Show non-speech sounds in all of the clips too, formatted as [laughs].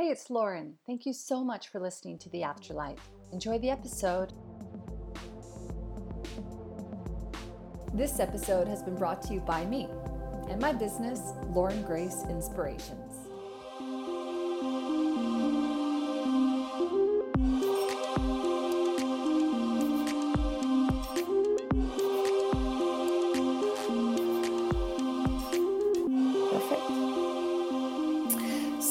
Hey, it's Lauren. Thank you so much for listening to The Afterlight. Enjoy the episode. This episode has been brought to you by me and my business, Lauren Grace Inspirations.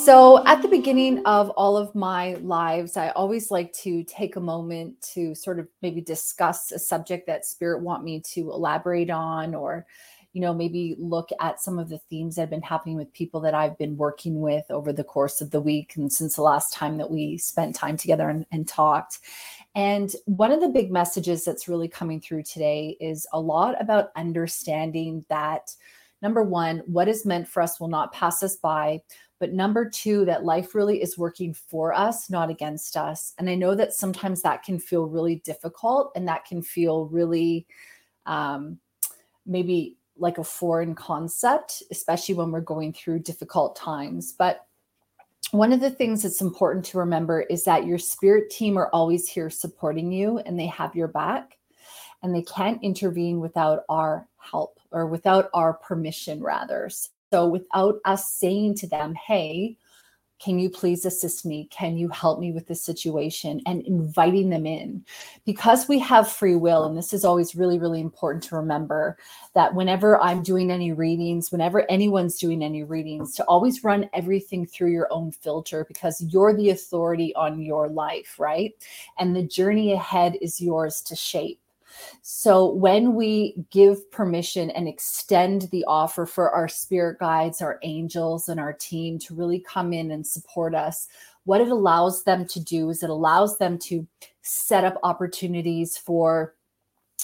So, at the beginning of all of my lives, I always like to take a moment to sort of maybe discuss a subject that spirit want me to elaborate on or you know maybe look at some of the themes that have been happening with people that I've been working with over the course of the week and since the last time that we spent time together and, and talked. And one of the big messages that's really coming through today is a lot about understanding that number one, what is meant for us will not pass us by but number two, that life really is working for us, not against us. And I know that sometimes that can feel really difficult and that can feel really um, maybe like a foreign concept, especially when we're going through difficult times. But one of the things that's important to remember is that your spirit team are always here supporting you and they have your back and they can't intervene without our help or without our permission, rather. So without us saying to them, hey, can you please assist me? Can you help me with this situation? And inviting them in because we have free will. And this is always really, really important to remember that whenever I'm doing any readings, whenever anyone's doing any readings, to always run everything through your own filter because you're the authority on your life, right? And the journey ahead is yours to shape. So when we give permission and extend the offer for our spirit guides, our angels, and our team to really come in and support us, what it allows them to do is it allows them to set up opportunities for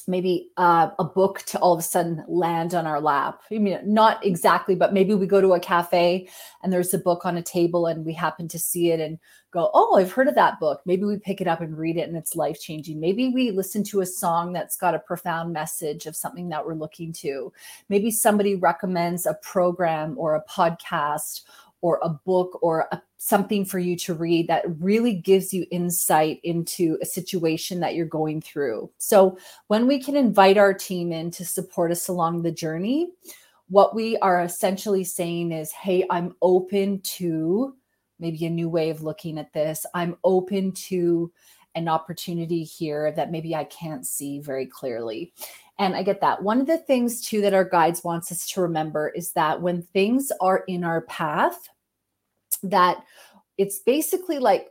maybe uh, a book to all of a sudden land on our lap. I mean, not exactly, but maybe we go to a cafe and there's a book on a table and we happen to see it and go, Oh, I've heard of that book. Maybe we pick it up and read it and it's life changing. Maybe we listen to a song that's got a profound message of something that we're looking to. Maybe somebody recommends a program or a podcast or a book or a, something for you to read that really gives you insight into a situation that you're going through. So, when we can invite our team in to support us along the journey, what we are essentially saying is, Hey, I'm open to maybe a new way of looking at this. I'm open to an opportunity here that maybe I can't see very clearly. And I get that. One of the things too that our guides wants us to remember is that when things are in our path, that it's basically like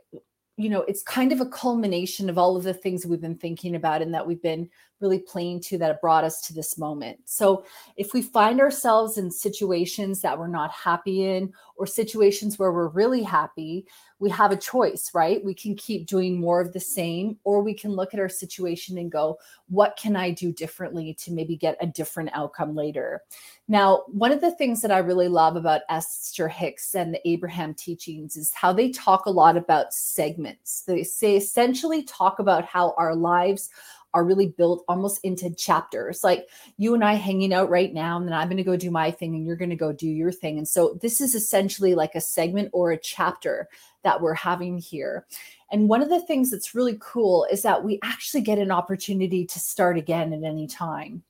you know it's kind of a culmination of all of the things we've been thinking about and that we've been really playing to that brought us to this moment. So if we find ourselves in situations that we're not happy in or situations where we're really happy we have a choice, right? We can keep doing more of the same, or we can look at our situation and go, what can I do differently to maybe get a different outcome later? Now, one of the things that I really love about Esther Hicks and the Abraham teachings is how they talk a lot about segments. They say essentially talk about how our lives are really built almost into chapters like you and I hanging out right now and then I'm going to go do my thing and you're going to go do your thing and so this is essentially like a segment or a chapter that we're having here. And one of the things that's really cool is that we actually get an opportunity to start again at any time.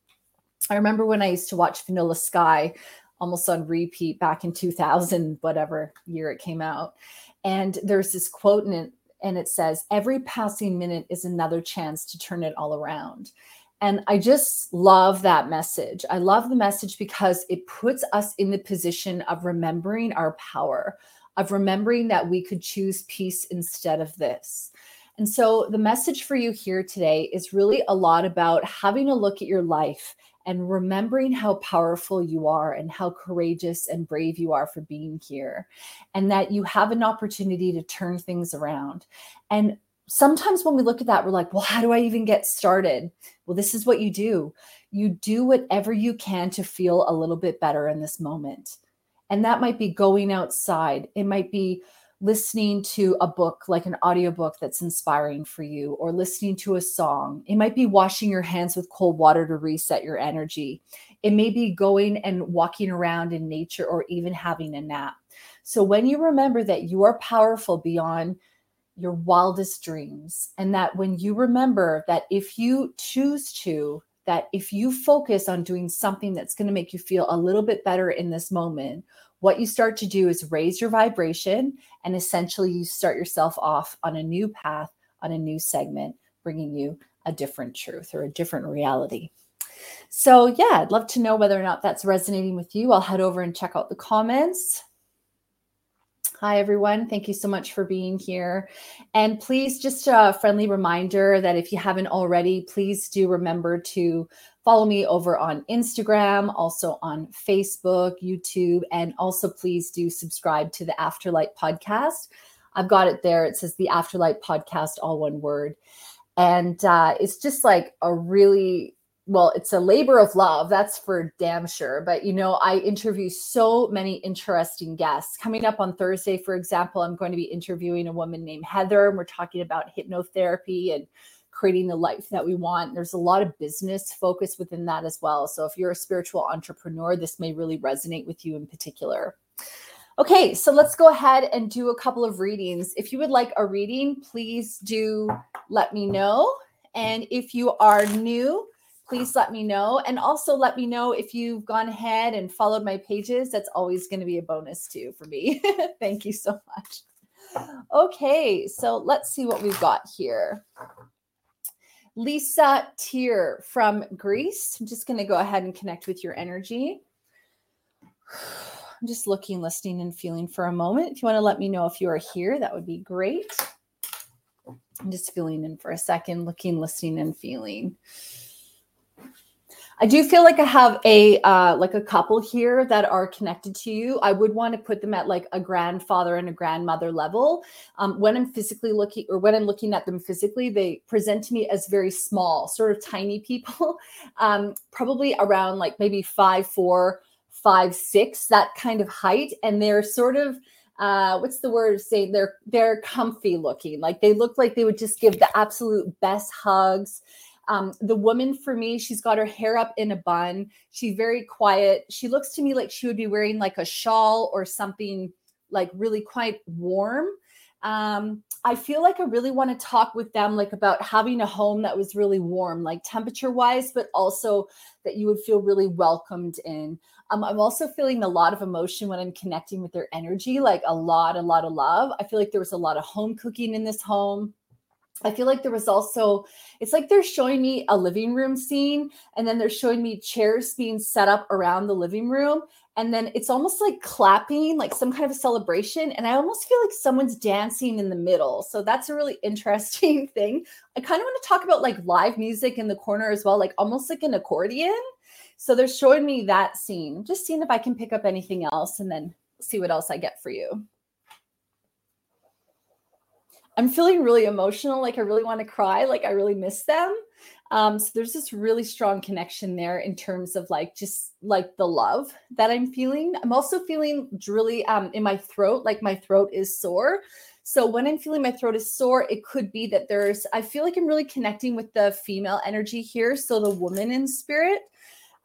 I remember when I used to watch Vanilla Sky almost on repeat back in 2000, whatever year it came out. And there's this quote in it, and it says, Every passing minute is another chance to turn it all around. And I just love that message. I love the message because it puts us in the position of remembering our power, of remembering that we could choose peace instead of this. And so, the message for you here today is really a lot about having a look at your life and remembering how powerful you are and how courageous and brave you are for being here, and that you have an opportunity to turn things around. And sometimes when we look at that, we're like, well, how do I even get started? Well, this is what you do you do whatever you can to feel a little bit better in this moment. And that might be going outside. It might be listening to a book like an audiobook that's inspiring for you or listening to a song. It might be washing your hands with cold water to reset your energy. It may be going and walking around in nature or even having a nap. So when you remember that you are powerful beyond your wildest dreams, and that when you remember that if you choose to, that if you focus on doing something that's going to make you feel a little bit better in this moment, what you start to do is raise your vibration and essentially you start yourself off on a new path, on a new segment, bringing you a different truth or a different reality. So, yeah, I'd love to know whether or not that's resonating with you. I'll head over and check out the comments. Hi, everyone. Thank you so much for being here. And please, just a friendly reminder that if you haven't already, please do remember to follow me over on Instagram, also on Facebook, YouTube, and also please do subscribe to the Afterlight podcast. I've got it there. It says the Afterlight podcast, all one word. And uh, it's just like a really well, it's a labor of love, that's for damn sure. But you know, I interview so many interesting guests. Coming up on Thursday, for example, I'm going to be interviewing a woman named Heather, and we're talking about hypnotherapy and creating the life that we want. There's a lot of business focus within that as well. So if you're a spiritual entrepreneur, this may really resonate with you in particular. Okay, so let's go ahead and do a couple of readings. If you would like a reading, please do let me know. And if you are new, please let me know. And also let me know if you've gone ahead and followed my pages. That's always going to be a bonus too for me. [laughs] Thank you so much. Okay, so let's see what we've got here. Lisa Tier from Greece. I'm just going to go ahead and connect with your energy. [sighs] I'm just looking, listening, and feeling for a moment. If you want to let me know if you are here, that would be great. I'm just feeling in for a second, looking, listening, and feeling. I do feel like I have a uh, like a couple here that are connected to you. I would want to put them at like a grandfather and a grandmother level. Um, when I'm physically looking, or when I'm looking at them physically, they present to me as very small, sort of tiny people, [laughs] um, probably around like maybe five four, five six, that kind of height, and they're sort of uh what's the word say? They're they're comfy looking. Like they look like they would just give the absolute best hugs um, the woman for me, she's got her hair up in a bun. She's very quiet. She looks to me like she would be wearing like a shawl or something like really quite warm. Um, I feel like I really want to talk with them like about having a home that was really warm, like temperature wise, but also that you would feel really welcomed in. Um, I'm also feeling a lot of emotion when I'm connecting with their energy, like a lot, a lot of love. I feel like there was a lot of home cooking in this home I feel like there was also, it's like they're showing me a living room scene and then they're showing me chairs being set up around the living room. And then it's almost like clapping, like some kind of a celebration. And I almost feel like someone's dancing in the middle. So that's a really [laughs] interesting thing. I kind of want to talk about like live music in the corner as well, like almost like an accordion. So they're showing me that scene, just seeing if I can pick up anything else and then see what else I get for you. I'm feeling really emotional. Like I really want to cry. Like I really miss them. Um, so there's this really strong connection there in terms of like just like the love that I'm feeling. I'm also feeling really um, in my throat, like my throat is sore. So when I'm feeling my throat is sore, it could be that there's, I feel like I'm really connecting with the female energy here. So the woman in spirit.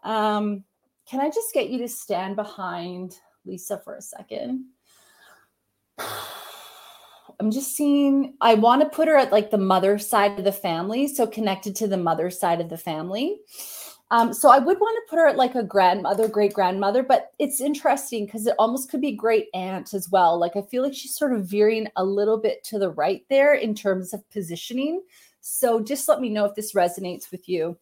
Um, can I just get you to stand behind Lisa for a second? [sighs] [sighs] I'm just seeing, I want to put her at like the mother side of the family. So connected to the mother side of the family. Um, so I would want to put her at like a grandmother, great grandmother, but it's interesting because it almost could be great aunt as well. Like I feel like she's sort of veering a little bit to the right there in terms of positioning. So just let me know if this resonates with you.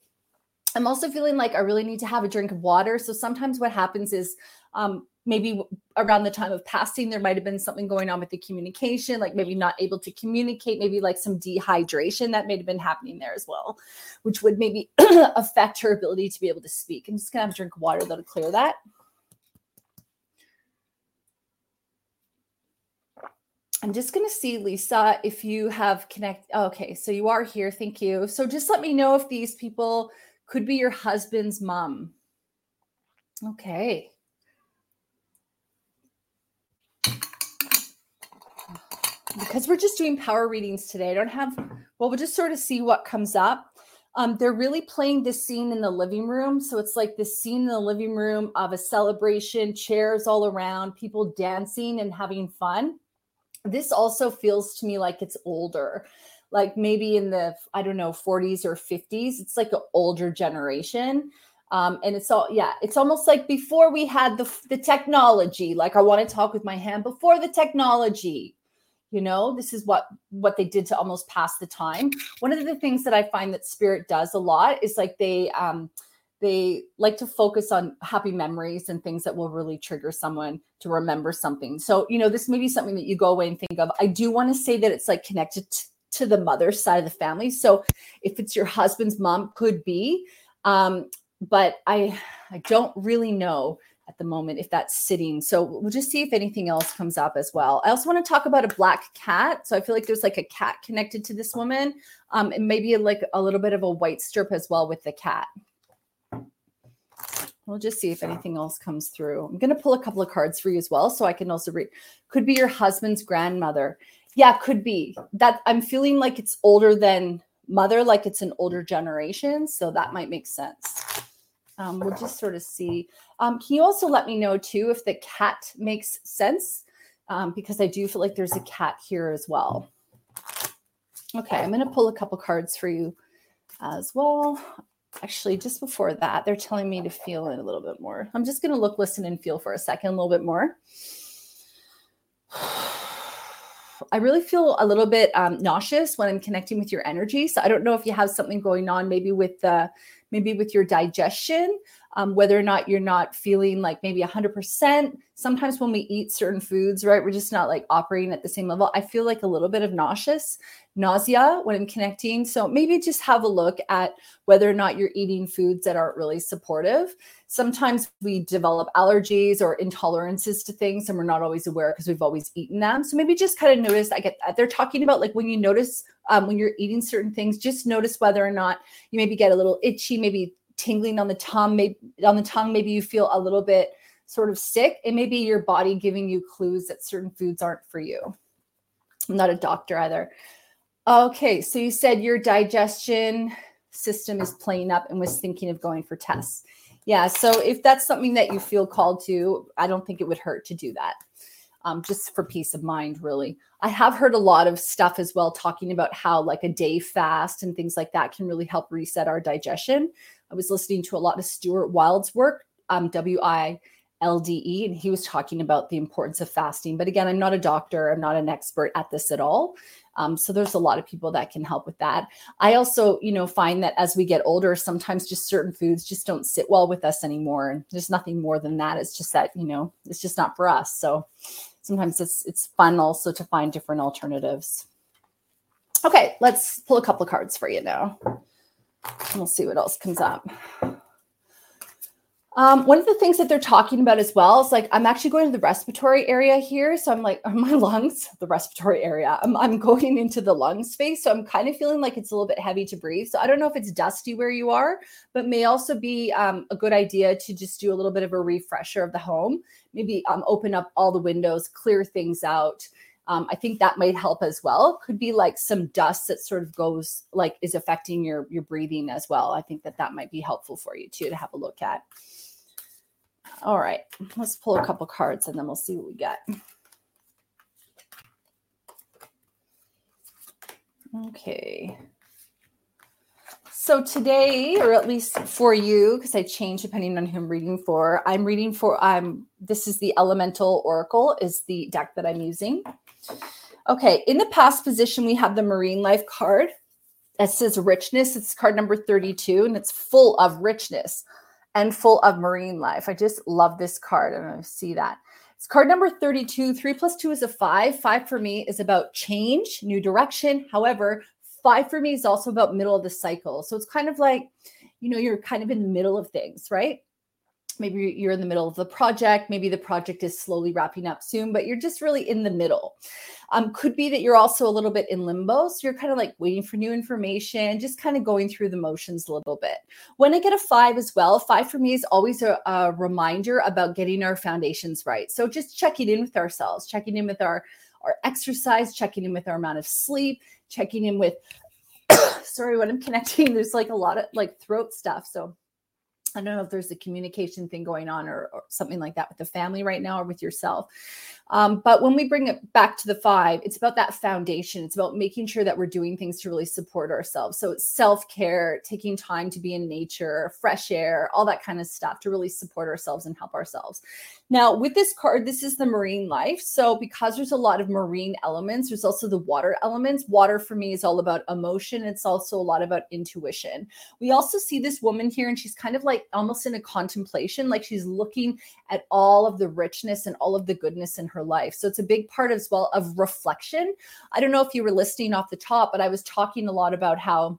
I'm also feeling like I really need to have a drink of water. So sometimes what happens is um, maybe around the time of passing there might have been something going on with the communication like maybe not able to communicate maybe like some dehydration that may have been happening there as well which would maybe [clears throat] affect her ability to be able to speak i'm just gonna have a drink water that'll clear that I'm just going to see, Lisa, if you have connect. Okay, so you are here. Thank you. So just let me know if these people could be your husband's mom. Okay. Because we're just doing power readings today. I don't have, well, we'll just sort of see what comes up. Um, they're really playing this scene in the living room. So it's like this scene in the living room of a celebration, chairs all around, people dancing and having fun. This also feels to me like it's older, like maybe in the, I don't know, 40s or 50s. It's like an older generation. Um, and it's all, yeah, it's almost like before we had the, the technology, like I want to talk with my hand before the technology, you know this is what what they did to almost pass the time. One of the things that i find that spirit does a lot is like they um they like to focus on happy memories and things that will really trigger someone to remember something. So you know this may be something that you go away and think of. I do want to say that it's like connected to, to the mother's side of the family. So if it's your husband's mom could be um but i i don't really know at the moment if that's sitting. So we'll just see if anything else comes up as well. I also want to talk about a black cat. So I feel like there's like a cat connected to this woman, um, and maybe like a little bit of a white strip as well with the cat. We'll just see if anything else comes through. I'm going to pull a couple of cards for you as well, so I can also read. Could be your husband's grandmother. Yeah, could be that. I'm feeling like it's older than mother, like it's an older generation. So that might make sense. Um, we'll just sort of see. Um, can you also let me know too if the cat makes sense? Um, because I do feel like there's a cat here as well. Okay, I'm going to pull a couple cards for you as well. Actually, just before that, they're telling me to feel it a little bit more. I'm just going to look, listen, and feel for a second, a little bit more. [sighs] I really feel a little bit um, nauseous when I'm connecting with your energy. So I don't know if you have something going on, maybe with the maybe with your digestion, um, whether or not you're not feeling like maybe 100%. Sometimes when we eat certain foods, right, we're just not like operating at the same level. I feel like a little bit of nauseous, nausea when I'm connecting. So maybe just have a look at whether or not you're eating foods that aren't really supportive. Sometimes we develop allergies or intolerances to things and we're not always aware because we've always eaten them. So maybe just kind of notice. I get that they're talking about like when you notice um, when you're eating certain things, just notice whether or not you maybe get a little itchy, maybe tingling on the tongue, maybe on the tongue, maybe you feel a little bit sort of sick. It may be your body giving you clues that certain foods aren't for you. I'm not a doctor either. Okay, so you said your digestion system is playing up and was thinking of going for tests. Yeah, so if that's something that you feel called to, I don't think it would hurt to do that um, just for peace of mind, really. I have heard a lot of stuff as well talking about how, like, a day fast and things like that can really help reset our digestion. I was listening to a lot of Stuart Wilde's work, um, W I L D E, and he was talking about the importance of fasting. But again, I'm not a doctor, I'm not an expert at this at all. Um, so there's a lot of people that can help with that. I also, you know, find that as we get older, sometimes just certain foods just don't sit well with us anymore. And there's nothing more than that. It's just that, you know, it's just not for us. So sometimes it's it's fun also to find different alternatives. Okay, let's pull a couple of cards for you now. We'll see what else comes up. Um, one of the things that they're talking about as well is like I'm actually going to the respiratory area here. So I'm like, [laughs] my lungs, the respiratory area. I'm, I'm going into the lung space. So I'm kind of feeling like it's a little bit heavy to breathe. So I don't know if it's dusty where you are, but may also be um, a good idea to just do a little bit of a refresher of the home. Maybe um, open up all the windows, clear things out. Um, I think that might help as well. Could be like some dust that sort of goes like is affecting your your breathing as well. I think that that might be helpful for you too to have a look at. All right, let's pull a couple cards and then we'll see what we get. Okay. So today, or at least for you, because I change depending on who I'm reading for, I'm reading for um this is the Elemental Oracle, is the deck that I'm using. Okay, in the past position, we have the Marine Life card that says richness. It's card number 32, and it's full of richness and full of marine life. I just love this card. To see that. It's card number 32. Three plus two is a five. Five for me is about change, new direction. However, five for me is also about middle of the cycle. So it's kind of like, you know, you're kind of in the middle of things, right? Maybe you're in the middle of the project maybe the project is slowly wrapping up soon but you're just really in the middle um, could be that you're also a little bit in limbo so you're kind of like waiting for new information just kind of going through the motions a little bit when i get a five as well five for me is always a, a reminder about getting our foundations right so just checking in with ourselves checking in with our our exercise checking in with our amount of sleep checking in with [coughs] sorry, when I'm connecting, there's like a lot of like throat stuff. So I don't know if there's a communication thing going on or, or, something like that with the family right now or with yourself. Um, but when we bring it back to the five, it's about that foundation. It's about making sure that we're doing things to really support ourselves. So it's self care, taking time to be in nature, fresh air, all that kind of stuff to really support ourselves and help ourselves. Now, with this card, this is the marine life. So because there's a lot of marine elements, there's also the water elements. Water for me is all about emotion. It's also a lot about intuition. We also see this woman here, and she's kind of like almost in a contemplation, like she's looking at all of the richness and all of the goodness in her life. So it's a big part as well of reflection. I don't know if you were listening off the top, but I was talking a lot about how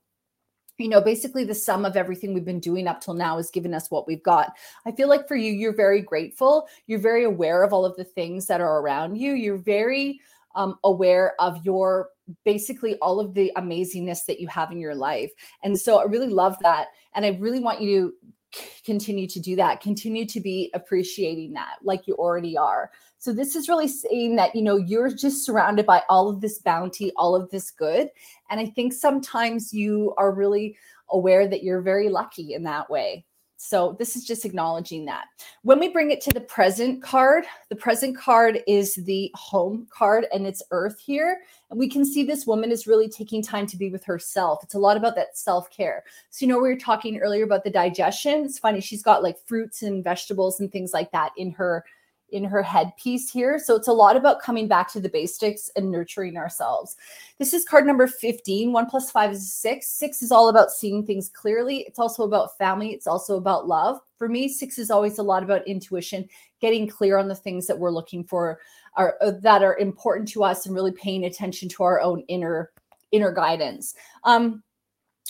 you know, basically the sum of everything we've been doing up till now has given us what we've got. I feel like for you, you're very grateful. You're very aware of all of the things that are around you. You're very um, aware of your basically all of the amazingness that you have in your life. And so I really love that. And I really want you to continue to do that continue to be appreciating that like you already are so this is really saying that you know you're just surrounded by all of this bounty all of this good and i think sometimes you are really aware that you're very lucky in that way so this is just acknowledging that. When we bring it to the present card, the present card is the home card and it's earth here. And we can see this woman is really taking time to be with herself. It's a lot about that self-care. So you know we were talking earlier about the digestion. It's funny she's got like fruits and vegetables and things like that in her in her headpiece here. So it's a lot about coming back to the basics and nurturing ourselves. This is card number 15. One plus five is six. Six is all about seeing things clearly. It's also about family. It's also about love. For me, six is always a lot about intuition, getting clear on the things that we're looking for are uh, that are important to us and really paying attention to our own inner inner guidance. Um,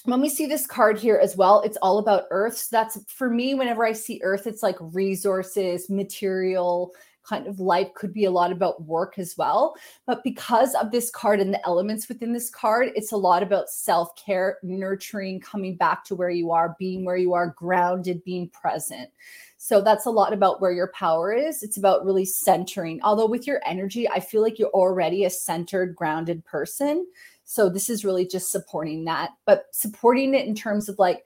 when we see this card here as well, it's all about earths. That's for me, whenever I see earth, it's like resources, material kind of life could be a lot about work as well. But because of this card and the elements within this card, it's a lot about self care, nurturing, coming back to where you are, being where you are, grounded, being present. So that's a lot about where your power is. It's about really centering. Although with your energy, I feel like you're already a centered, grounded person. So this is really just supporting that, but supporting it in terms of like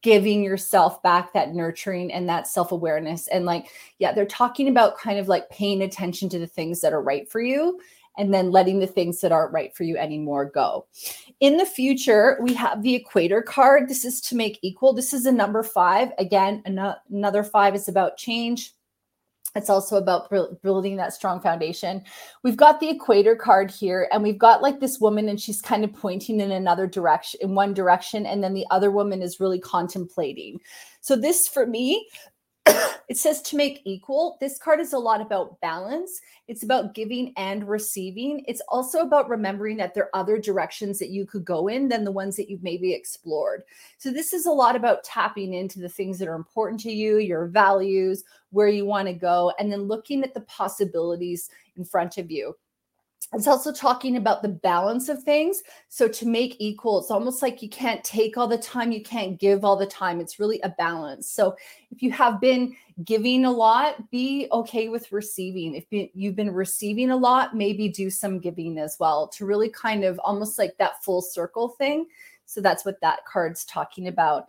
giving yourself back that nurturing and that self awareness. And like, yeah, they're talking about kind of like paying attention to the things that are right for you and then letting the things that aren't right for you anymore go. In the future, we have the equator card. This is to make equal. This is a number five. Again, another five is about change it's also about building that strong foundation. We've got the equator card here, and we've got like this woman, and she's kind of pointing in another direction, in one direction, and then the other woman is really contemplating. So, this for me it says to make equal. This card is a lot about balance. It's about giving and receiving. It's also about remembering that there are other directions that you could go in than the ones that you've maybe explored. So, this is a lot about tapping into the things that are important to you, your values, where you want to go, and then looking at the possibilities in front of you. It's also talking about the balance of things. So to make equal, it's almost like you can't take all the time, you can't give all the time. It's really a balance. So if you have been giving a lot, be okay with receiving. If you've been receiving a lot, maybe do some giving as well to really kind of almost like that full circle thing. So that's what that card's talking about.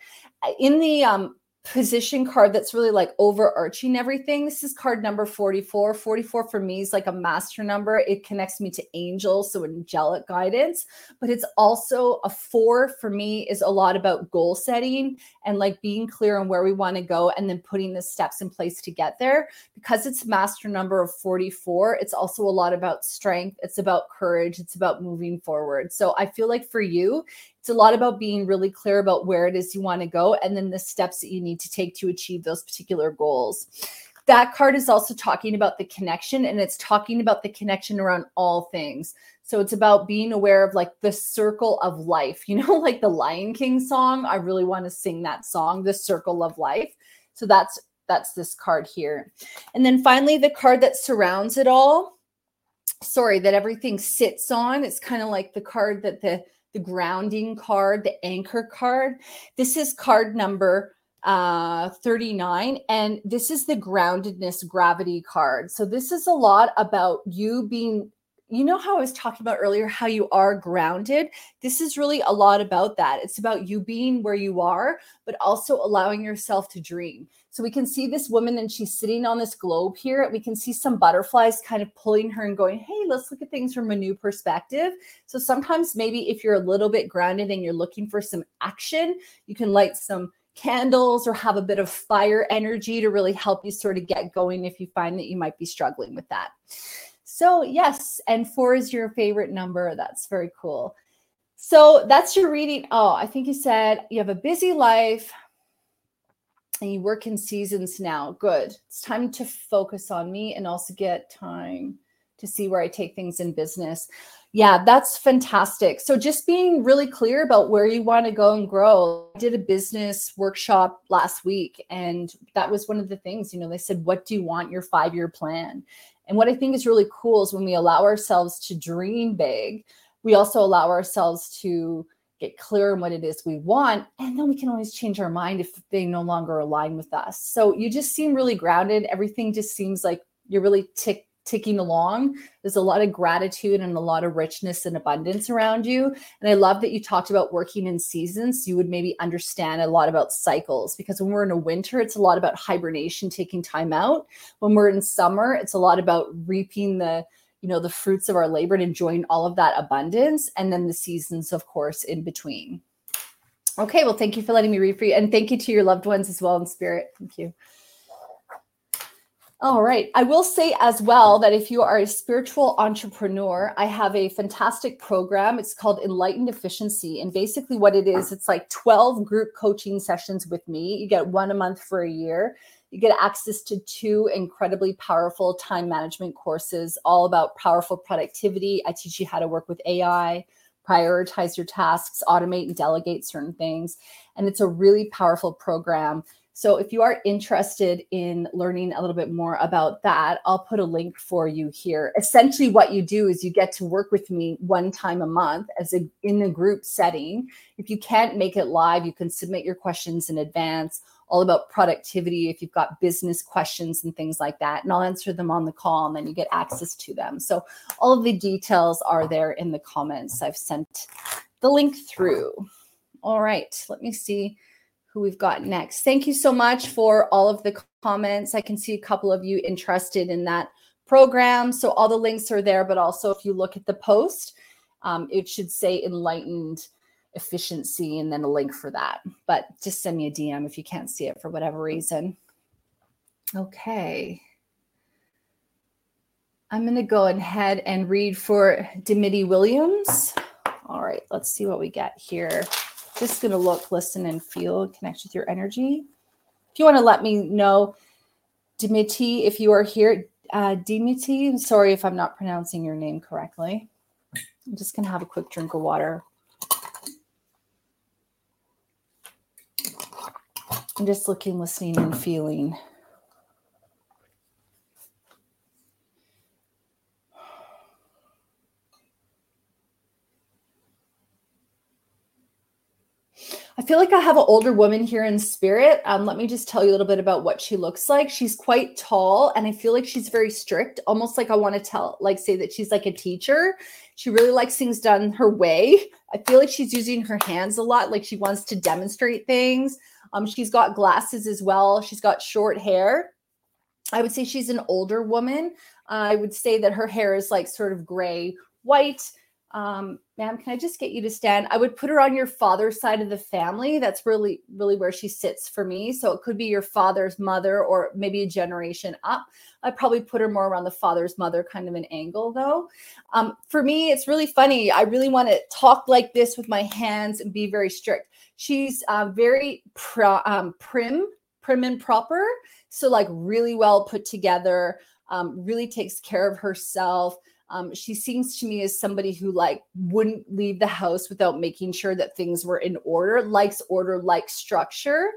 In the um, position card that's really like overarching everything. This is card number 44. 44 for me is like a master number. It connects me to angels, so angelic guidance, but it's also a four for me is a lot about goal setting and like being clear on where we want to go and then putting the steps in place to get there. Because it's master number of 44, it's also a lot about strength, it's about courage, it's about moving forward. So I feel like for you, it's a lot about being really clear about where it is you want to go and then the steps that you need to take to achieve those particular goals. That card is also talking about the connection and it's talking about the connection around all things. So it's about being aware of like the circle of life, [laughs] you know, like the Lion King song. I really want to sing that song, The Circle of Life. So that's that's this card here. And then finally the card that surrounds it all. Sorry, that everything sits on. It's kind of like the card that the the grounding card, the anchor card. This is card number uh 39 and this is the groundedness gravity card. So this is a lot about you being you know how I was talking about earlier, how you are grounded? This is really a lot about that. It's about you being where you are, but also allowing yourself to dream. So we can see this woman and she's sitting on this globe here. We can see some butterflies kind of pulling her and going, hey, let's look at things from a new perspective. So sometimes, maybe if you're a little bit grounded and you're looking for some action, you can light some candles or have a bit of fire energy to really help you sort of get going if you find that you might be struggling with that. So, yes, and four is your favorite number. That's very cool. So, that's your reading. Oh, I think you said you have a busy life and you work in seasons now. Good. It's time to focus on me and also get time to see where I take things in business. Yeah, that's fantastic. So just being really clear about where you want to go and grow. I did a business workshop last week and that was one of the things, you know, they said, "What do you want your 5-year plan?" And what I think is really cool is when we allow ourselves to dream big, we also allow ourselves to get clear on what it is we want. And then we can always change our mind if they no longer align with us. So you just seem really grounded. Everything just seems like you're really tick ticking along. There's a lot of gratitude and a lot of richness and abundance around you. And I love that you talked about working in seasons. You would maybe understand a lot about cycles because when we're in a winter, it's a lot about hibernation, taking time out. When we're in summer, it's a lot about reaping the you know the fruits of our labor and enjoying all of that abundance and then the seasons of course in between okay well thank you for letting me read for you and thank you to your loved ones as well in spirit thank you all right. I will say as well that if you are a spiritual entrepreneur, I have a fantastic program. It's called Enlightened Efficiency. And basically, what it is, it's like 12 group coaching sessions with me. You get one a month for a year. You get access to two incredibly powerful time management courses, all about powerful productivity. I teach you how to work with AI, prioritize your tasks, automate and delegate certain things. And it's a really powerful program so if you are interested in learning a little bit more about that, I'll put a link for you here. Essentially what you do is you get to work with me one time a month as a in a group setting. If you can't make it live, you can submit your questions in advance all about productivity if you've got business questions and things like that and I'll answer them on the call and then you get access to them. So all of the details are there in the comments. I've sent the link through. All right, let me see who we've got next. Thank you so much for all of the comments. I can see a couple of you interested in that program. So all the links are there, but also if you look at the post, um, it should say enlightened efficiency and then a link for that. But just send me a DM if you can't see it for whatever reason. Okay. I'm going to go ahead and read for Dimity Williams. All right, let's see what we get here just going to look, listen, and feel, connect with your energy. If you want to let me know, Dimity, if you are here, uh, Dimity, I'm sorry if I'm not pronouncing your name correctly. I'm just going to have a quick drink of water. I'm just looking, listening, and feeling. I feel like I have an older woman here in spirit. Um, let me just tell you a little bit about what she looks like. She's quite tall, and I feel like she's very strict, almost like I want to tell, like, say that she's like a teacher. She really likes things done her way. I feel like she's using her hands a lot, like she wants to demonstrate things. Um, she's got glasses as well. She's got short hair. I would say she's an older woman. Uh, I would say that her hair is like sort of gray, white um, ma'am, can I just get you to stand? I would put her on your father's side of the family. That's really, really where she sits for me. So it could be your father's mother or maybe a generation up. I'd probably put her more around the father's mother kind of an angle, though. Um, for me, it's really funny. I really want to talk like this with my hands and be very strict. She's uh, very pr- um, prim, prim and proper. So, like, really well put together, um, really takes care of herself um, she seems to me as somebody who like wouldn't leave the house without making sure that things were in order, likes order, likes structure.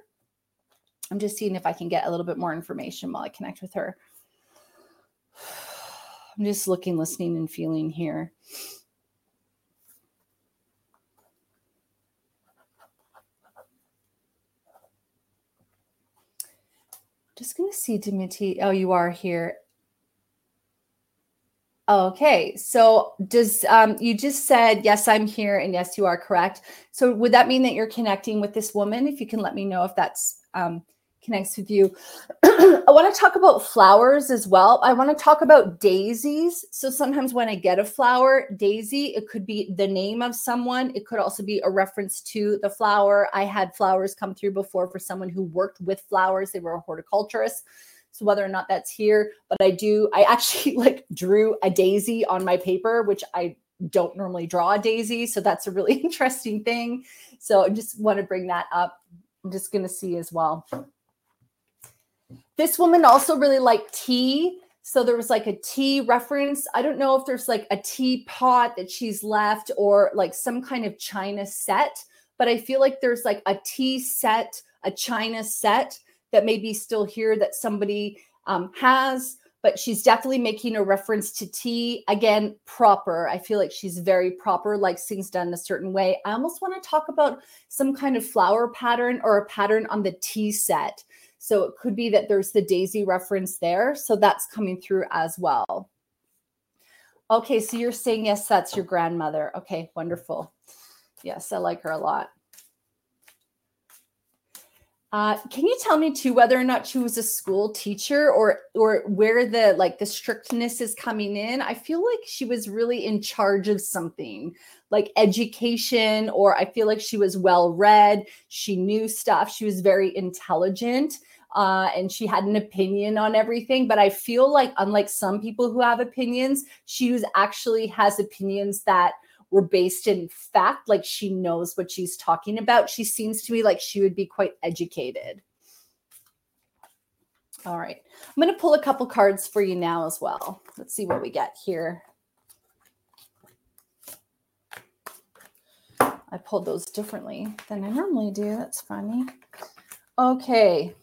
I'm just seeing if I can get a little bit more information while I connect with her. [sighs] I'm just looking, listening, and feeling here. Just going to see Dimity. Oh, you are here. Okay, so does um, you just said yes, I'm here, and yes, you are correct. So would that mean that you're connecting with this woman? If you can let me know if that's um, connects with you. [clears throat] I want to talk about flowers as well. I want to talk about daisies. So sometimes when I get a flower, daisy, it could be the name of someone. It could also be a reference to the flower. I had flowers come through before for someone who worked with flowers. They were a horticulturist. So whether or not that's here, but I do, I actually [laughs] like drew a daisy on my paper, which I don't normally draw a daisy. So that's a really [laughs] interesting thing. So I just want to bring that up. I'm just going to see as well. This woman also really liked tea. So there was like a tea reference. I don't know if there's like a teapot that she's left or like some kind of china set, but I feel like there's like a tea set, a china set that may be still here that somebody um, has, but she's definitely making a reference to tea. Again, proper. I feel like she's very proper, likes things done a certain way. I almost want to talk about some kind of flower pattern or a pattern on the tea set. So it could be that there's the daisy reference there. So that's coming through as well. Okay, so you're saying, yes, that's your grandmother. Okay, wonderful. Yes, I like her a lot. Uh, can you tell me too whether or not she was a school teacher or or where the like the strictness is coming in? I feel like she was really in charge of something like education, or I feel like she was well read. She knew stuff. She was very intelligent. Uh, and she had an opinion on everything. But I feel like, unlike some people who have opinions, she was actually has opinions that were based in fact, like she knows what she's talking about. She seems to me like she would be quite educated. All right. I'm going to pull a couple cards for you now as well. Let's see what we get here. I pulled those differently than I normally do. That's funny. Okay.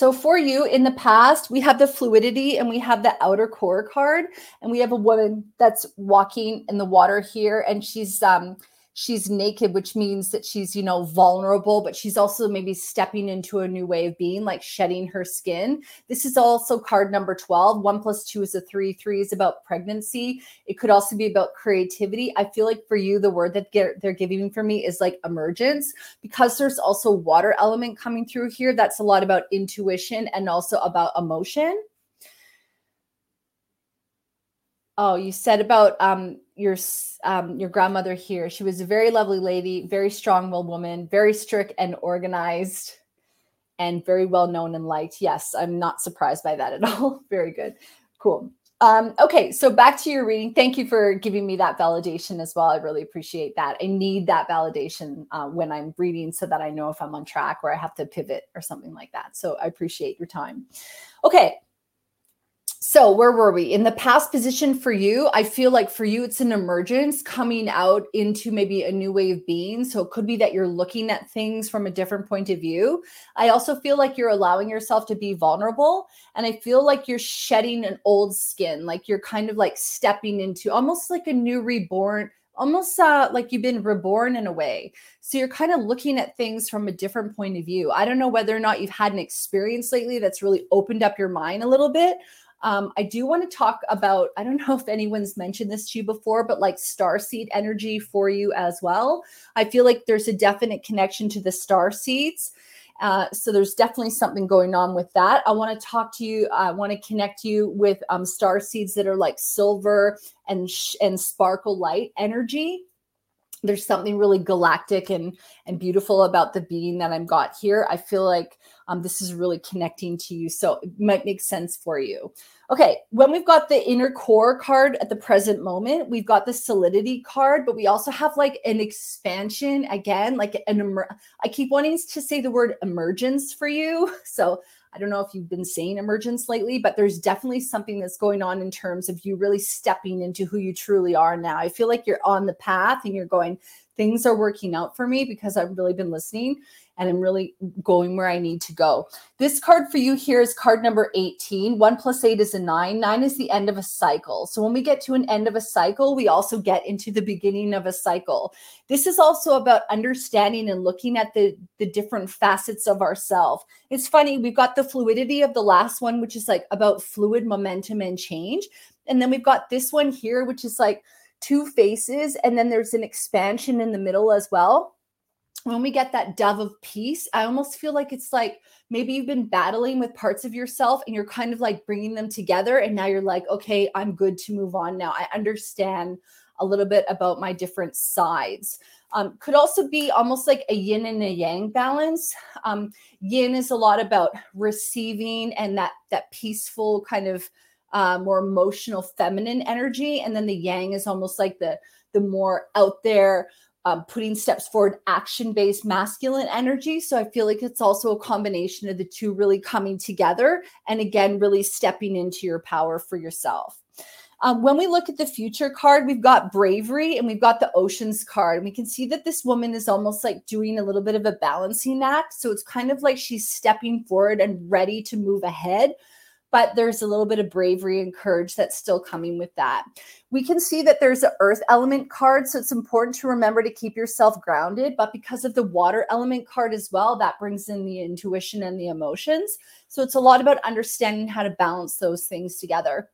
So for you in the past, we have the fluidity and we have the outer core card, and we have a woman that's walking in the water here, and she's um she's naked which means that she's you know vulnerable but she's also maybe stepping into a new way of being like shedding her skin. This is also card number 12 one plus two is a three. Three is about pregnancy. It could also be about creativity. I feel like for you the word that get, they're giving for me is like emergence. Because there's also water element coming through here that's a lot about intuition and also about emotion. Oh, you said about um, your um, your grandmother here. She was a very lovely lady, very strong-willed woman, very strict and organized, and very well known and liked. Yes, I'm not surprised by that at [laughs] all. very good, cool. Um, okay, so back to your reading. Thank you for giving me that validation as well. I really appreciate that. I need that validation uh, when I'm reading so that I know if I'm on track or I have to pivot or something like that. So I appreciate your time. Okay, so, where were we? In the past position for you, I feel like for you, it's an emergence coming out into maybe a new way of being. So, it could be that you're looking at things from a different point of view. I also feel like you're allowing yourself to be vulnerable. And I feel like you're shedding an old skin, like you're kind of like stepping into almost like a new reborn almost uh, like you've been reborn in a way. So you're kind of looking at things from a different point of view. I don't know whether or not you've had an experience lately that's really opened up your mind a little bit, um, I do want to talk about, I don't [laughs] know if anyone's mentioned this to you before, but like star seed energy for you as well. I feel like there's a definite connection to the star seeds. Uh, so there's definitely something going on with that. I want to talk to you. I want to connect you with um, star seeds that are like silver and sh- and sparkle light energy there's something really galactic and and beautiful about the being that I'm got here. I feel like um, this is really connecting to you, so it might make sense for you. Okay, when we've got the inner core card at the present moment, we've got the solidity card, but we also have like an expansion again, like an emer- I keep wanting to say the word emergence for you, [laughs] so I don't know if you've been saying emergence lately, but there's definitely something that's going on in terms of you really stepping into who you truly are now. I feel like you're on the path and you're going, things are working out for me because I've really been listening and I'm really going where I need to go. This card for you here is card number 18. One plus eight is a nine. Nine is the end of a cycle. So when we get to an end of a cycle, we also get into the beginning of a cycle. This is also about understanding and looking at the, the different facets of ourself. It's funny, we've got the fluidity of the last one, which is like about fluid momentum and change. And then we've got this one here, which is like two faces, and then there's an expansion in the middle as well. When we get that dove of peace, I almost feel like it's like maybe you've been battling with parts of yourself and you're kind of like bringing them together. And now you're like, okay, I'm good to move on now. I understand a little bit about my different sides. Um, could also be almost like a yin and a yang balance. Um, yin is a lot about receiving and that that peaceful kind of uh, more emotional feminine energy, and then the yang is almost like the the more out there um, putting steps forward, action based masculine energy. So I feel like it's also a combination of the two really coming together, and again, really stepping into your power for yourself. Um, when we look at the future card, we've got bravery and we've got the oceans card. And we can see that this woman is almost like doing a little bit of a balancing act. So it's kind of like she's stepping forward and ready to move ahead. But there's a little bit of bravery and courage that's still coming with that. We can see that there's an earth element card. So it's important to remember to keep yourself grounded. But because of the water element card as well, that brings in the intuition and the emotions. So it's a lot about understanding how to balance those things together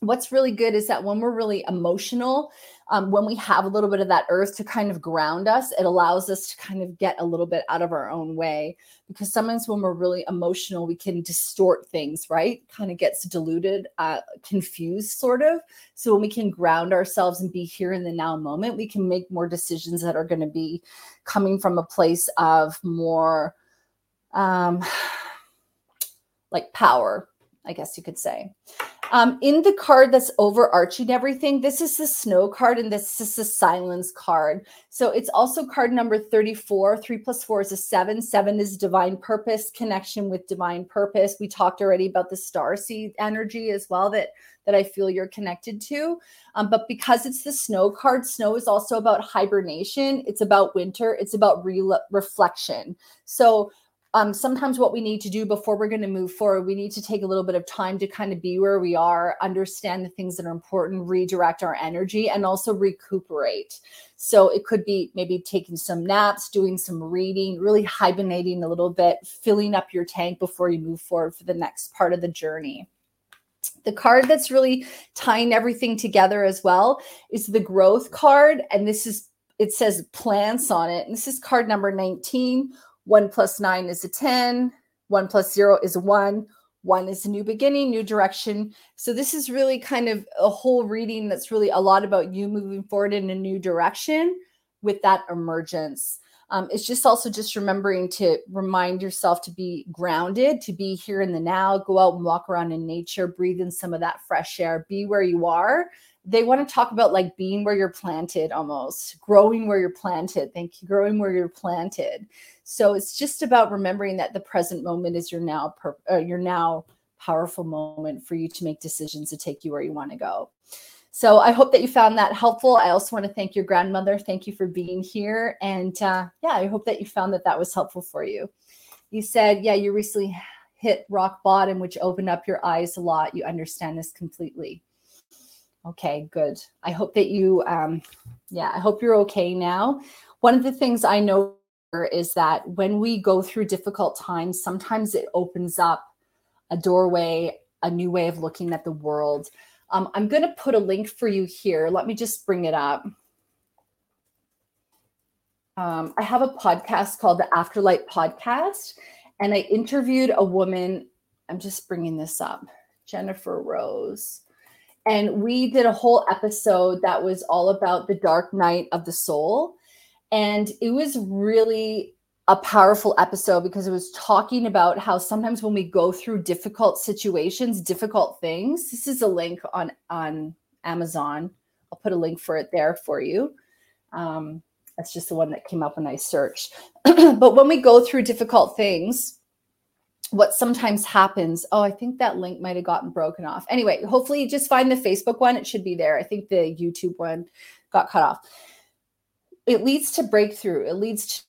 what's really good is that when we're really emotional, um, when we have a little bit of that earth to kind of ground us, it allows us to kind of get a little bit out of our own way. Because sometimes when we're really emotional, we can distort things, right? Kind of gets diluted, uh, confused, sort of. So when we can ground ourselves and be here in the now moment, we can make more decisions that are going to be coming from a place of more um, [sighs] like power, I guess you could say. Um, in the card that's overarching everything, this is the snow card and this is the silence card. So it's also card number 34. Three plus four is a seven. Seven is divine purpose, connection with divine purpose. We talked already about the star seed energy as well that, that I feel you're connected to. Um, but because it's the snow card, snow is also about hibernation. It's about winter. It's about re- reflection. So um, sometimes what we need to do before we're going to move forward, we need to take a little bit of time to kind of be where we are, understand the things that are important, redirect our energy, and also recuperate. So it could be maybe taking some naps, doing some reading, really hibernating a little bit, filling up your tank before you move forward for the next part of the journey. The card that's really tying everything together as well is the growth card. And this is, it says plants on it. And this is card number 19 one plus nine is a 10. One plus zero is a one. One is a new beginning, new direction. So, this is really kind of a whole reading that's really a lot about you moving forward in a new direction with that emergence. Um, it's just also just remembering to remind yourself to be grounded, to be here in the now, go out and walk around in nature, breathe in some of that fresh air, be where you are they want to talk about like being where you're planted almost growing where you're planted thank you growing where you're planted. So it's just about remembering that the present moment is your now per, uh, your now powerful moment for you to make decisions to take you where you want to go. So i hope that you found that helpful. I also want to thank your grandmother. Thank you for being here and uh, yeah i hope that you found that that was helpful for you. You said yeah you recently hit rock bottom which opened up your eyes a lot. You understand this completely Okay, good. I hope that you, um, yeah, I hope you're okay now. One of the things I know is that when we go through difficult times, sometimes it opens up a doorway, a new way of looking at the world. Um, I'm going to put a link for you here. Let me just bring it up. Um, I have a podcast called the Afterlight Podcast, and I interviewed a woman. I'm just bringing this up, Jennifer Rose. And we did a whole episode that was all about the dark night of the soul. And it was really a powerful episode because it was talking about how sometimes when we go through difficult situations, difficult things, this is a link on on Amazon. I'll put a link for it there for you. Um, that's just the one that came up when I searched. [clears throat] but when we go through difficult things, what sometimes happens. Oh i think that link might have gotten broken off. Anyway hopefully just find the facebook one. It should be there. I think the youtube one got cut off. It leads to breakthrough. It leads to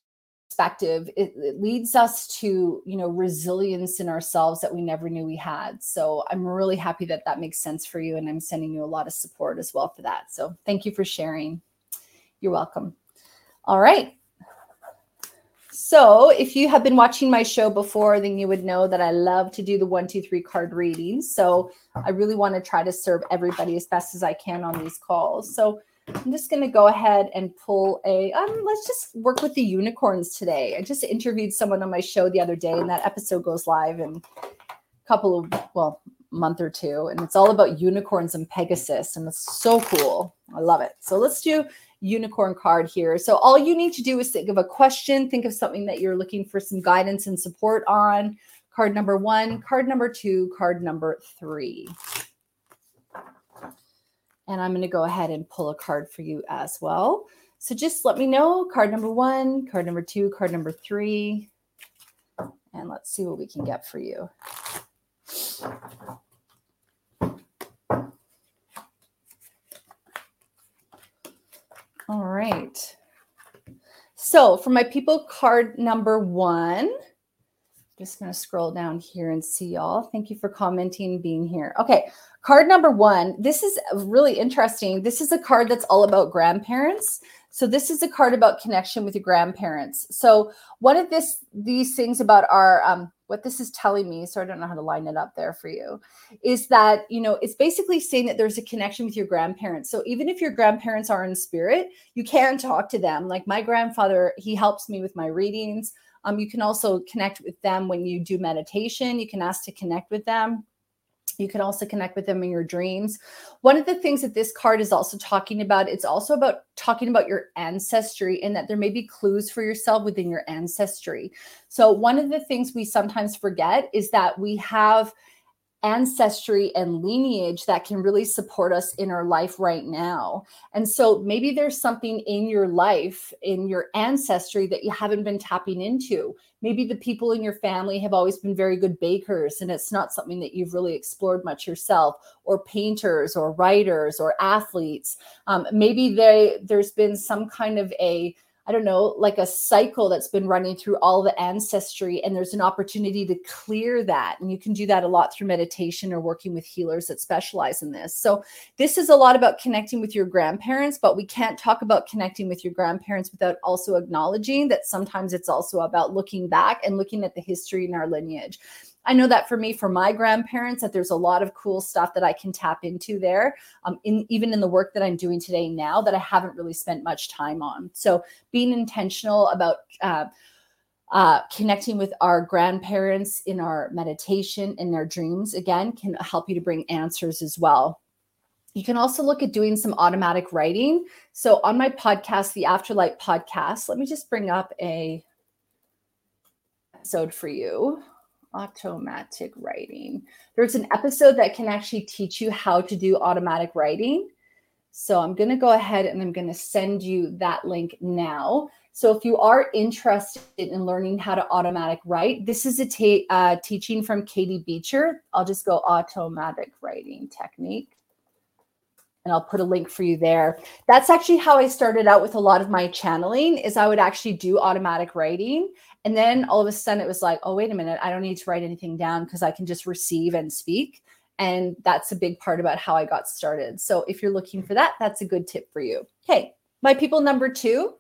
perspective. It, it leads us to you know resilience in ourselves that we never knew we had. So i'm really happy that that makes sense for you and i'm sending you a lot of support as well for that. So thank you for sharing. You're welcome. All right So, if you have been watching my show before, then you would know that I love to do the one, two, three card readings. So, I really want to try to serve everybody as best as I can on these calls. So, I'm just going to go ahead and pull a, um, let's just work with the unicorns today. I just interviewed someone on my show the other day, and that episode goes live in a couple of, well, month or two. And it's all about unicorns and Pegasus. And it's so cool. I love it. So let's do unicorn card here. So all you need to do is think of a question, think of something that you're looking for some guidance and support on. Card number one, card number two, card number three. And I'm going to go ahead and pull a card for you as well. So just let me know card number one, card number two, card number three. And let's see what we can get for you. All right. So for my people card number one, just going to scroll down here and see y'all. Thank you for commenting, being here. Okay, card number one. This is really interesting. This is a card that's all about grandparents. So this is a card about connection with your grandparents. So one of this these things about our um, what this is telling me, so I don't know how to line it up there for you, is that you know it's basically saying that there's a connection with your grandparents. So even if your grandparents are in spirit, you can talk to them. Like my grandfather, he helps me with my readings. Um, you can also connect with them when you do meditation. You can ask to connect with them. You can also connect with them in your dreams. One of the things that this card is also talking about, it's also about talking about your ancestry and that there may be clues for yourself within your ancestry. So, one of the things we sometimes forget is that we have ancestry and lineage that can really support us in our life right now. And so maybe there's something in your life, in your ancestry that you haven't been tapping into. Maybe the people in your family have always been very good bakers and it's not something that you've really explored much yourself, or painters, or writers, or athletes. Um, maybe they, there's been some kind of a I don't know, like a cycle that's been running through all the ancestry, and there's an opportunity to clear that. And you can do that a lot through meditation or working with healers that specialize in this. So, this is a lot about connecting with your grandparents, but we can't talk about connecting with your grandparents without also acknowledging that sometimes it's also about looking back and looking at the history in our lineage. I know that for me, for my grandparents, that there's a lot of cool stuff that I can tap into there, um, in even in the work that I'm doing today now that I haven't really spent much time on. So being intentional about uh, uh, connecting with our grandparents in our meditation in their dreams again can help you to bring answers as well. You can also look at doing some automatic writing. So on my podcast, the Afterlight podcast, let me just bring up a episode for you automatic writing. There's an episode that can actually teach you how to do automatic writing. So I'm going to go ahead and I'm going to send you that link now. So if you are interested in learning how to automatic write, this is a ta- uh, teaching from Katie Beecher. I'll just go automatic writing technique. And I'll put a link for you there. That's actually how I started out with a lot of my channeling is I would actually do automatic writing and then all of a sudden it was like, oh, wait a minute, I don't need to write anything down because I can just receive and speak. And that's a big part about how I got started. So if you're looking for that, that's a good tip for you. Okay, my people number two.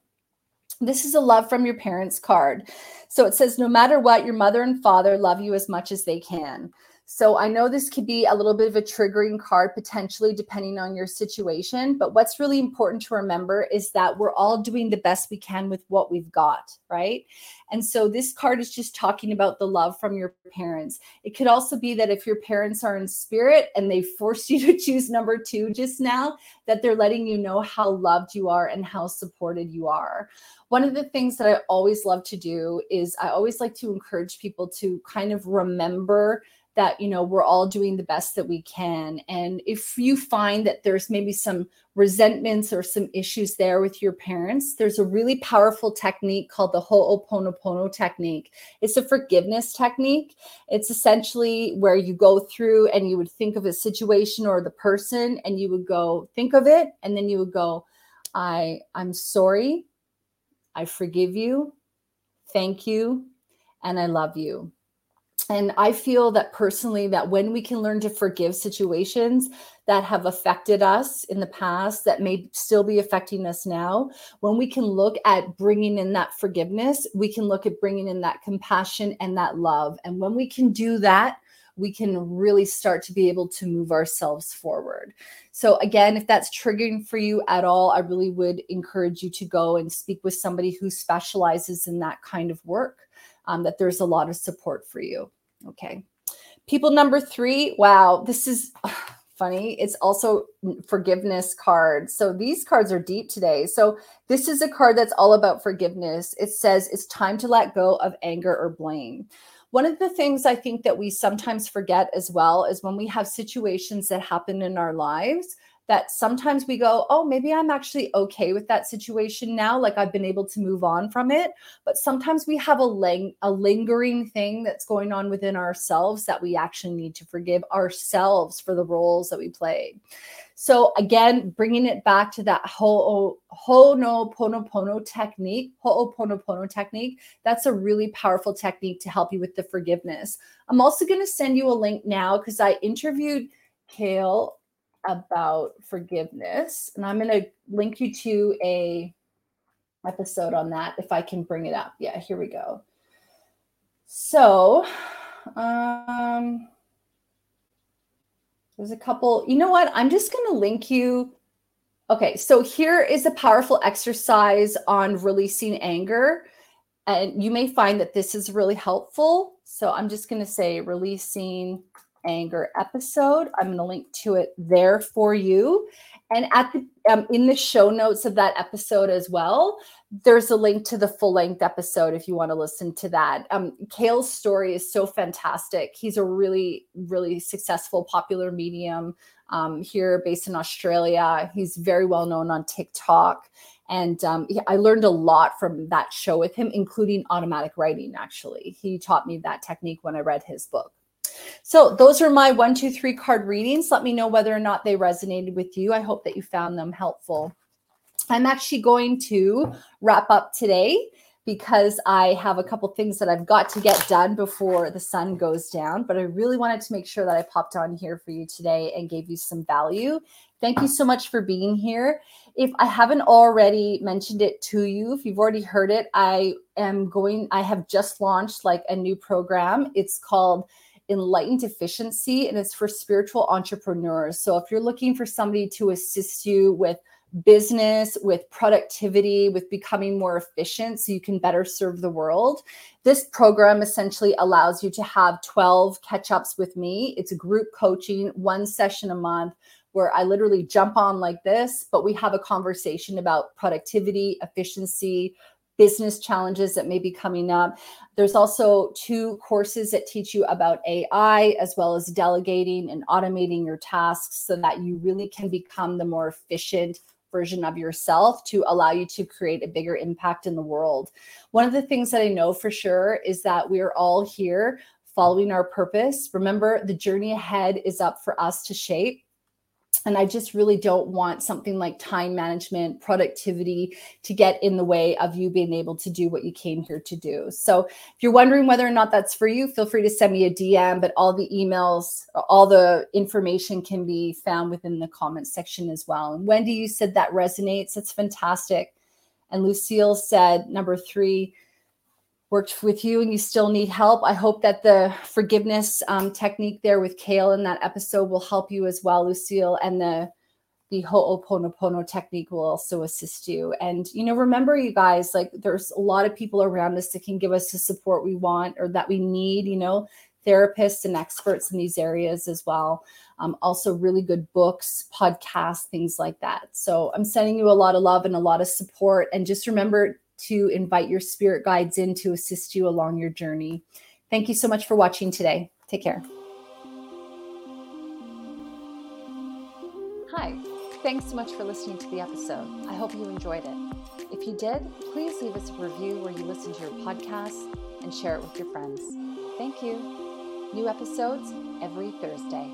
This is a love from your parents card. So it says, no matter what, your mother and father love you as much as they can. So I know this could be a little bit of a triggering card potentially depending on your situation, but what's really important to remember is that we're all doing the best we can with what we've got, right? And so this card is just talking about the love from your parents. It could also be that if your parents are in spirit and they forced [laughs] you to choose number 2 just now, that they're letting you know how loved you are and how supported you are. One of the things that I always love to do is I always like to encourage people to kind of remember that you know we're all doing the best that we can. And if you find that there's maybe some resentments or some issues there with your parents there's a really powerful technique called the ho'oponopono technique. It's a forgiveness technique. It's essentially where you go through and you would think of a situation or the person and you would go think of it and then you would go i i'm sorry. I forgive you. Thank you. And i love you and i feel that personally that when we can learn to forgive situations that have affected us in the past that may still be affecting us now when we can look at bringing in that forgiveness we can look at bringing in that compassion and that love and when we can do that we can really start to be able to move ourselves forward. So, again, if that's triggering for you at all, I really would encourage you to go and speak with somebody who specializes in that kind of work, um, that there's a lot of support for you. Okay. People number three, wow, this is. [sighs] funny. It's also forgiveness cards. So these cards are deep today. So this is a card that's all about forgiveness. It says it's time to let go of anger or blame. One of the things I think that we sometimes forget as well is when we have situations that happen in our lives that sometimes we go, oh, maybe I'm actually okay with that situation now. Like I've been able to move on from it. But sometimes we have a, a lingering thing that's going on within ourselves that we actually need to forgive ourselves for the roles that we played. So again, bringing it back to that ho ho'oponopono technique, ho'oponopono technique, that's a really powerful technique to help you with the forgiveness. I'm also going to send you a link now because I interviewed Kale about forgiveness and i'm going to link you to a episode on that if i can bring it up. Yeah here we go. So um there's a couple you know what? I'm just going to link you. Okay so here is a powerful exercise on releasing anger and you may find that this is really helpful. So i'm just going to say releasing anger episode. I'm going to link to it there for you. And at the um, in the show notes of that episode as well, there's a link to the full length episode if you want to listen to that. Um, Kale's story is so fantastic. He's a really, really successful, popular medium um, here based in Australia. He's very well known on TikTok. And um, I learned a lot from that show with him, including automatic writing, actually. He taught me that technique when I read his book. So those are my one, two, three card readings. Let me know whether or not they resonated with you. I hope that you found them helpful. I'm actually going to wrap up today because I have a couple things that I've got to get done before the sun goes down. But I really wanted to make sure that I popped on here for you today and gave you some value. Thank you so much for being here. If I haven't already mentioned it to you, if you've already heard it, I am going, I have just launched like a new program. It's called enlightened efficiency and it's for spiritual entrepreneurs. So if you're looking for somebody to assist you with business, with productivity, with becoming more efficient so you can better serve the world. This program essentially allows you to have 12 catch ups with me. It's a group coaching, one session a month where I literally jump on like this, but we have a conversation about productivity, efficiency, business challenges that may be coming up. There's also two courses that teach you about AI as well as delegating and automating your tasks so that you really can become the more efficient version of yourself to allow you to create a bigger impact in the world. One of the things that I know for sure is that we're all here following our purpose. Remember, the journey ahead is up for us to shape and I just really don't want something like time management, productivity to get in the way of you being able to do what you came here to do. So, if you're wondering whether or not that's for you, feel free to send me a DM. But all the emails, all the information can be found within the comments section as well. And Wendy, you said that resonates. That's fantastic. And Lucille said, number three, worked with you and you still need help, I hope that the forgiveness um, technique there with Kale in that episode will help you as well, Lucille, and the the Ho'oponopono technique will also assist you. And you know, remember, you guys, like there's a lot of people around us that can give us the support we want or that we need. You know, therapists and experts in these areas as well. Um, also, really good books, podcasts, things like that. So I'm sending you a lot of love and a lot of support. And just remember to invite your spirit guides in to assist you along your journey. Thank you so much for watching today. Take care. Hi, thanks so much for listening to the episode. I hope you enjoyed it. If you did, please leave us a review where you listen to your podcast and share it with your friends. Thank you. New episodes every Thursday.